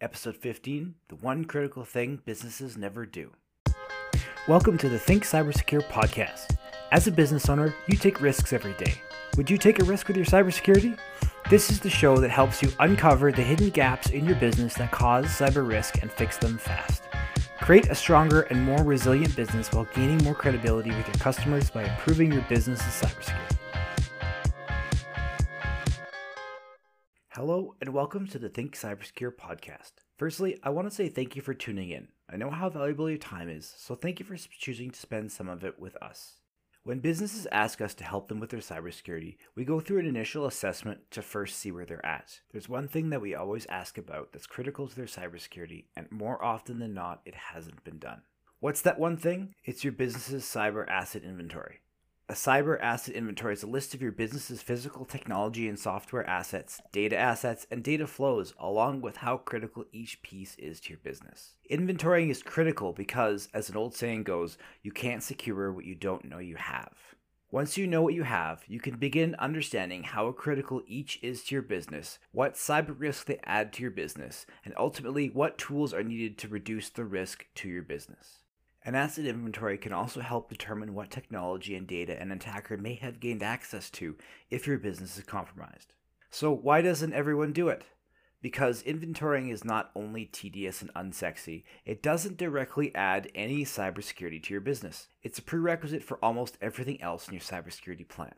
Episode 15 The One Critical Thing Businesses Never Do. Welcome to the Think Cybersecure podcast. As a business owner, you take risks every day. Would you take a risk with your cybersecurity? This is the show that helps you uncover the hidden gaps in your business that cause cyber risk and fix them fast. Create a stronger and more resilient business while gaining more credibility with your customers by improving your business's cybersecurity. Hello, and welcome to the Think Cybersecure podcast. Firstly, I want to say thank you for tuning in. I know how valuable your time is, so thank you for choosing to spend some of it with us. When businesses ask us to help them with their cybersecurity, we go through an initial assessment to first see where they're at. There's one thing that we always ask about that's critical to their cybersecurity, and more often than not, it hasn't been done. What's that one thing? It's your business's cyber asset inventory. A cyber asset inventory is a list of your business's physical technology and software assets, data assets, and data flows, along with how critical each piece is to your business. Inventorying is critical because, as an old saying goes, you can't secure what you don't know you have. Once you know what you have, you can begin understanding how critical each is to your business, what cyber risks they add to your business, and ultimately what tools are needed to reduce the risk to your business. An asset inventory can also help determine what technology and data an attacker may have gained access to if your business is compromised. So, why doesn't everyone do it? Because inventorying is not only tedious and unsexy, it doesn't directly add any cybersecurity to your business. It's a prerequisite for almost everything else in your cybersecurity plan.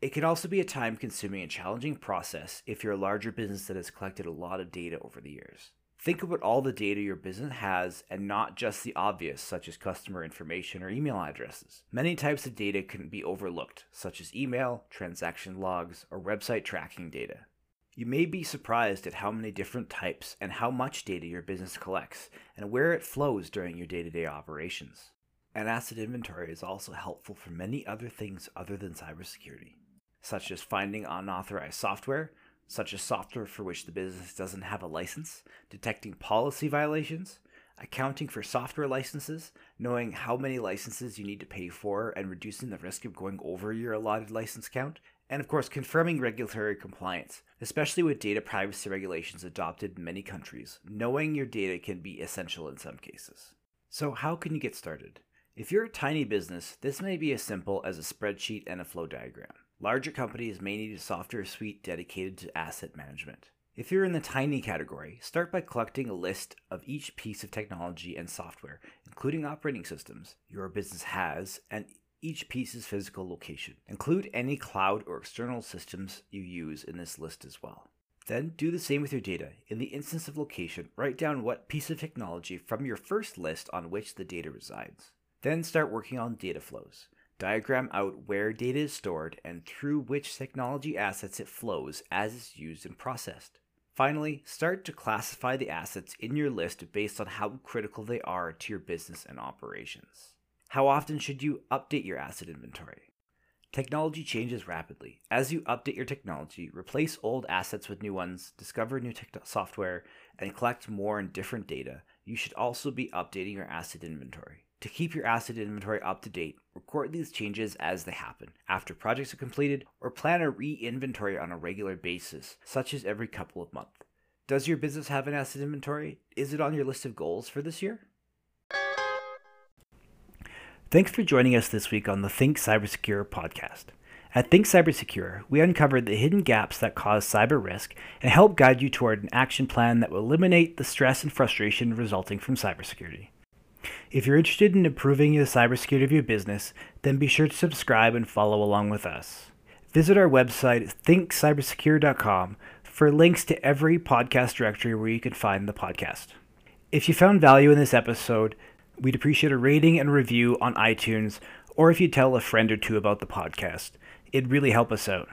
It can also be a time consuming and challenging process if you're a larger business that has collected a lot of data over the years. Think about all the data your business has and not just the obvious, such as customer information or email addresses. Many types of data can be overlooked, such as email, transaction logs, or website tracking data. You may be surprised at how many different types and how much data your business collects and where it flows during your day to day operations. An asset inventory is also helpful for many other things other than cybersecurity, such as finding unauthorized software, such as software for which the business doesn't have a license, detecting policy violations, accounting for software licenses, knowing how many licenses you need to pay for, and reducing the risk of going over your allotted license count, and of course, confirming regulatory compliance, especially with data privacy regulations adopted in many countries. Knowing your data can be essential in some cases. So, how can you get started? If you're a tiny business, this may be as simple as a spreadsheet and a flow diagram. Larger companies may need a software suite dedicated to asset management. If you're in the tiny category, start by collecting a list of each piece of technology and software, including operating systems, your business has, and each piece's physical location. Include any cloud or external systems you use in this list as well. Then do the same with your data. In the instance of location, write down what piece of technology from your first list on which the data resides. Then start working on data flows. Diagram out where data is stored and through which technology assets it flows as it's used and processed. Finally, start to classify the assets in your list based on how critical they are to your business and operations. How often should you update your asset inventory? Technology changes rapidly. As you update your technology, replace old assets with new ones, discover new software, and collect more and different data, you should also be updating your asset inventory. To keep your asset inventory up to date, record these changes as they happen, after projects are completed, or plan a re inventory on a regular basis, such as every couple of months. Does your business have an asset inventory? Is it on your list of goals for this year? Thanks for joining us this week on the Think Cybersecure podcast. At Think Cybersecure, we uncover the hidden gaps that cause cyber risk and help guide you toward an action plan that will eliminate the stress and frustration resulting from cybersecurity. If you're interested in improving the cybersecurity of your business, then be sure to subscribe and follow along with us. Visit our website, thinkcybersecure.com, for links to every podcast directory where you can find the podcast. If you found value in this episode, we'd appreciate a rating and review on iTunes, or if you tell a friend or two about the podcast. It'd really help us out.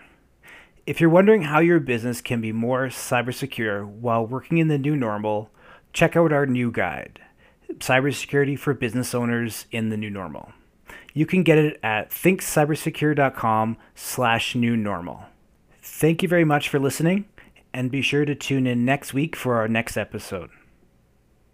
If you're wondering how your business can be more cyber secure while working in the new normal, check out our new guide cybersecurity for business owners in the new normal. You can get it at thinkcybersecure.com slash new normal. Thank you very much for listening, and be sure to tune in next week for our next episode.